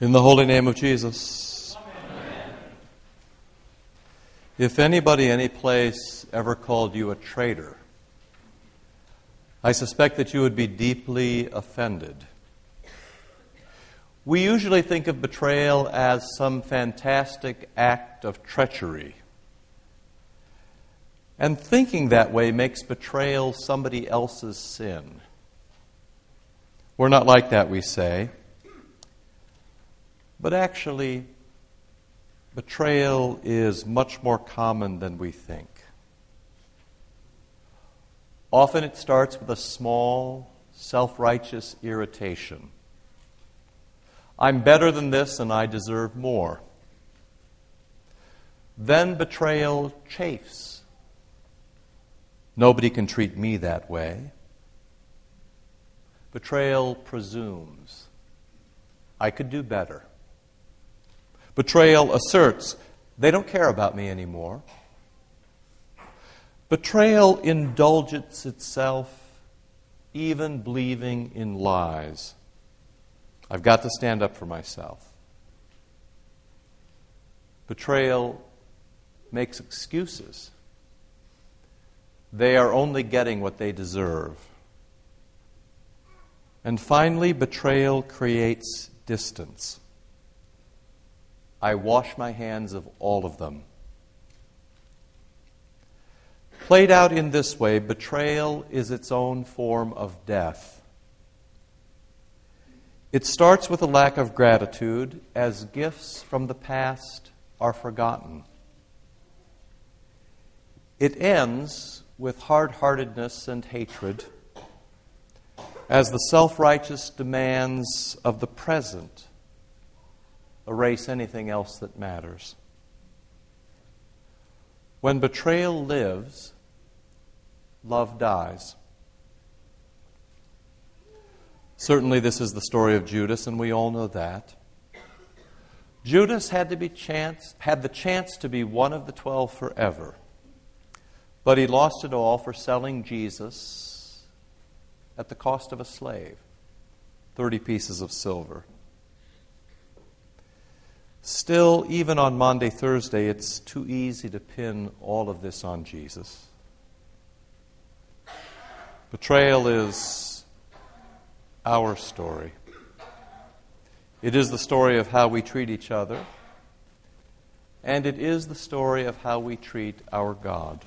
In the holy name of Jesus. If anybody, any place ever called you a traitor, I suspect that you would be deeply offended. We usually think of betrayal as some fantastic act of treachery. And thinking that way makes betrayal somebody else's sin. We're not like that, we say. But actually, betrayal is much more common than we think. Often it starts with a small, self righteous irritation. I'm better than this and I deserve more. Then betrayal chafes. Nobody can treat me that way. Betrayal presumes. I could do better. Betrayal asserts they don't care about me anymore. Betrayal indulges itself, even believing in lies. I've got to stand up for myself. Betrayal makes excuses. They are only getting what they deserve. And finally, betrayal creates distance. I wash my hands of all of them. Played out in this way, betrayal is its own form of death. It starts with a lack of gratitude as gifts from the past are forgotten. It ends with hard heartedness and hatred as the self righteous demands of the present erase anything else that matters. When betrayal lives, love dies. Certainly, this is the story of Judas, and we all know that. Judas had, to be chance, had the chance to be one of the twelve forever, but he lost it all for selling Jesus at the cost of a slave 30 pieces of silver. Still, even on Maundy, Thursday, it's too easy to pin all of this on Jesus. Betrayal is our story. It is the story of how we treat each other, and it is the story of how we treat our God.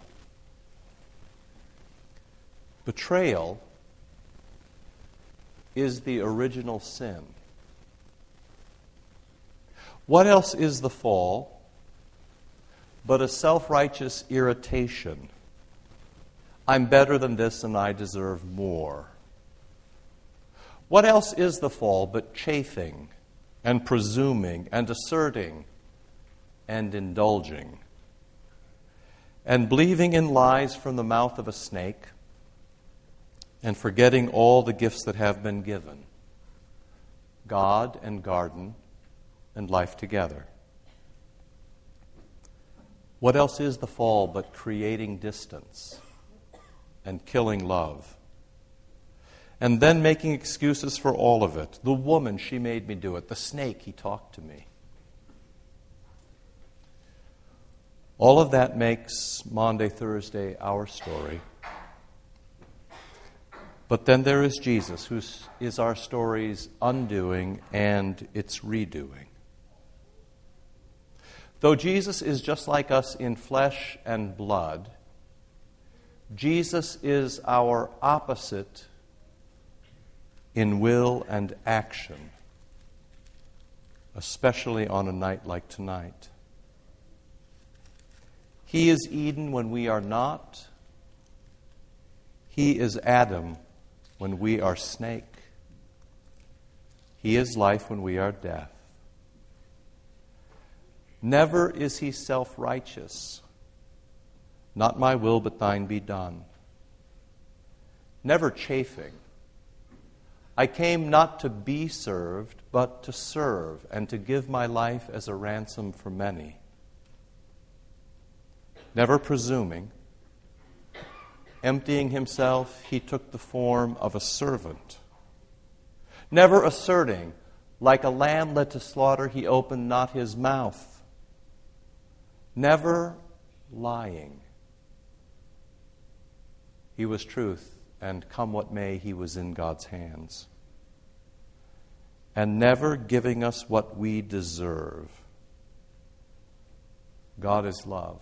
Betrayal is the original sin. What else is the fall but a self righteous irritation? I'm better than this and I deserve more. What else is the fall but chafing and presuming and asserting and indulging? And believing in lies from the mouth of a snake and forgetting all the gifts that have been given God and garden and life together. What else is the fall but creating distance and killing love? And then making excuses for all of it. The woman, she made me do it. The snake, he talked to me. All of that makes Maundy, Thursday our story. But then there is Jesus, who is our story's undoing and its redoing. Though Jesus is just like us in flesh and blood, Jesus is our opposite in will and action, especially on a night like tonight. He is Eden when we are not. He is Adam when we are snake. He is life when we are death. Never is he self righteous. Not my will, but thine be done. Never chafing. I came not to be served, but to serve, and to give my life as a ransom for many. Never presuming. Emptying himself, he took the form of a servant. Never asserting, Like a lamb led to slaughter, he opened not his mouth. Never lying. He was truth, and come what may, he was in God's hands. And never giving us what we deserve. God is love,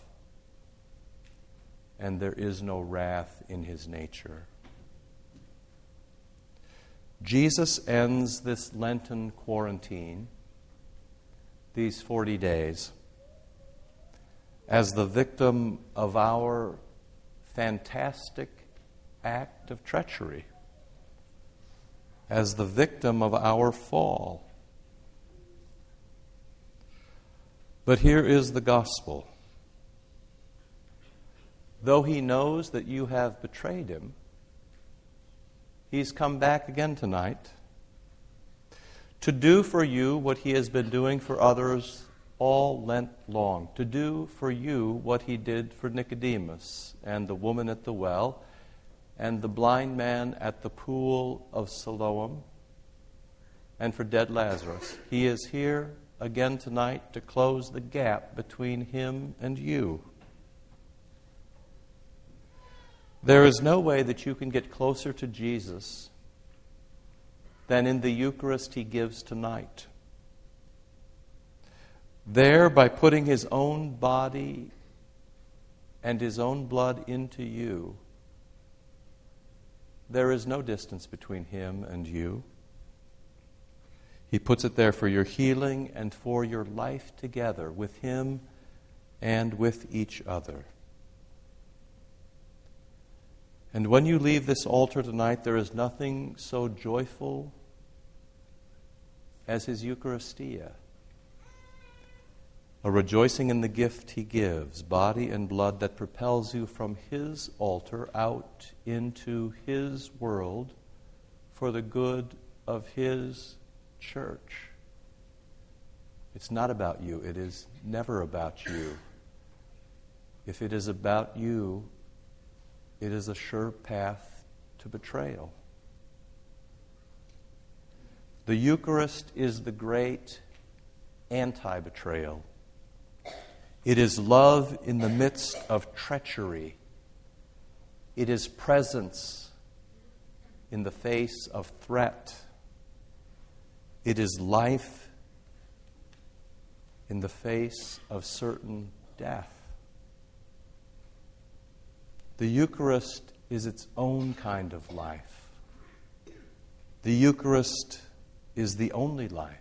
and there is no wrath in his nature. Jesus ends this Lenten quarantine, these 40 days, as the victim of our fantastic act of treachery, as the victim of our fall. But here is the gospel. Though he knows that you have betrayed him, He's come back again tonight to do for you what he has been doing for others all Lent long, to do for you what he did for Nicodemus and the woman at the well and the blind man at the pool of Siloam and for dead Lazarus. He is here again tonight to close the gap between him and you. There is no way that you can get closer to Jesus than in the Eucharist he gives tonight. There, by putting his own body and his own blood into you, there is no distance between him and you. He puts it there for your healing and for your life together with him and with each other. And when you leave this altar tonight, there is nothing so joyful as his Eucharistia. A rejoicing in the gift he gives, body and blood that propels you from his altar out into his world for the good of his church. It's not about you, it is never about you. If it is about you, it is a sure path to betrayal. The Eucharist is the great anti betrayal. It is love in the midst of treachery. It is presence in the face of threat. It is life in the face of certain death. The Eucharist is its own kind of life. The Eucharist is the only life.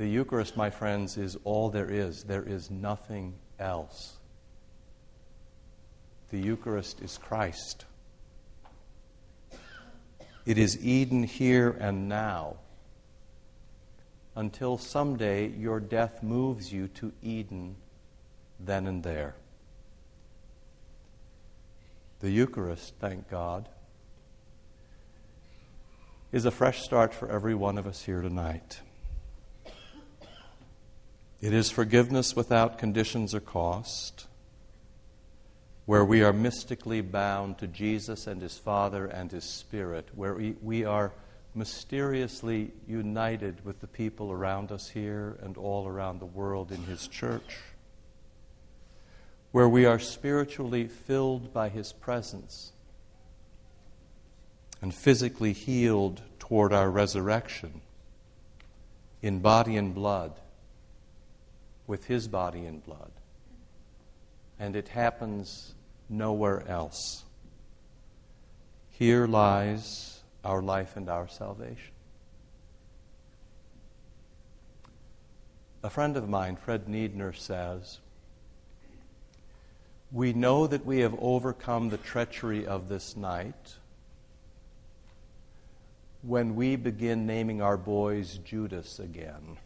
The Eucharist, my friends, is all there is. There is nothing else. The Eucharist is Christ. It is Eden here and now until someday your death moves you to Eden then and there. The Eucharist, thank God, is a fresh start for every one of us here tonight. It is forgiveness without conditions or cost, where we are mystically bound to Jesus and His Father and His Spirit, where we, we are mysteriously united with the people around us here and all around the world in His church where we are spiritually filled by His presence and physically healed toward our resurrection in body and blood with His body and blood. And it happens nowhere else. Here lies our life and our salvation. A friend of mine, Fred Niedner, says, we know that we have overcome the treachery of this night when we begin naming our boys Judas again.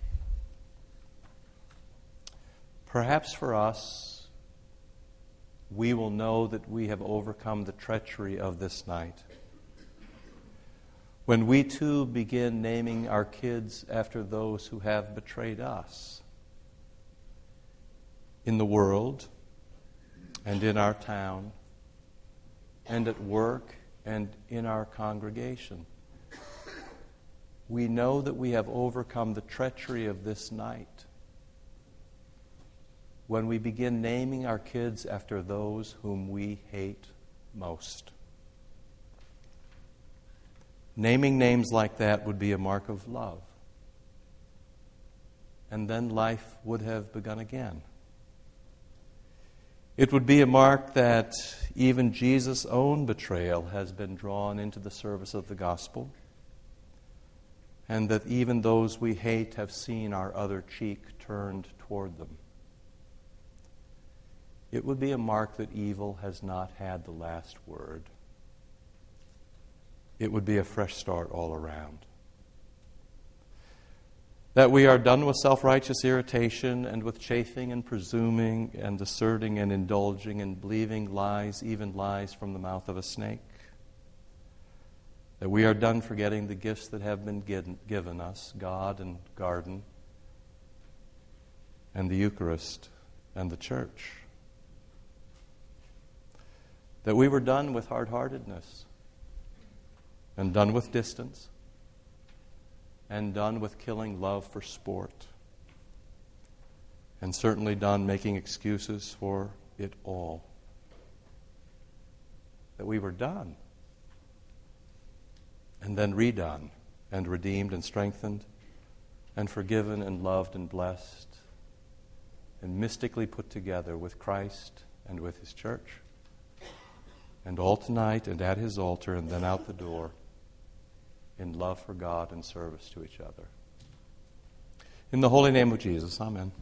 Perhaps for us, we will know that we have overcome the treachery of this night. When we too begin naming our kids after those who have betrayed us in the world, and in our town and at work and in our congregation. we know that we have overcome the treachery of this night when we begin naming our kids after those whom we hate most. Naming names like that would be a mark of love. And then life would have begun again. It would be a mark that even Jesus' own betrayal has been drawn into the service of the gospel, and that even those we hate have seen our other cheek turned toward them. It would be a mark that evil has not had the last word. It would be a fresh start all around. That we are done with self righteous irritation and with chafing and presuming and asserting and indulging and believing lies, even lies from the mouth of a snake. That we are done forgetting the gifts that have been given us God and garden and the Eucharist and the church. That we were done with hard heartedness and done with distance and done with killing love for sport, and certainly done making excuses for it all. That we were done, and then redone, and redeemed, and strengthened, and forgiven, and loved, and blessed, and mystically put together with Christ and with His church. And all tonight, and at His altar, and then out the door in love for God and service to each other. In the holy name of Jesus, amen.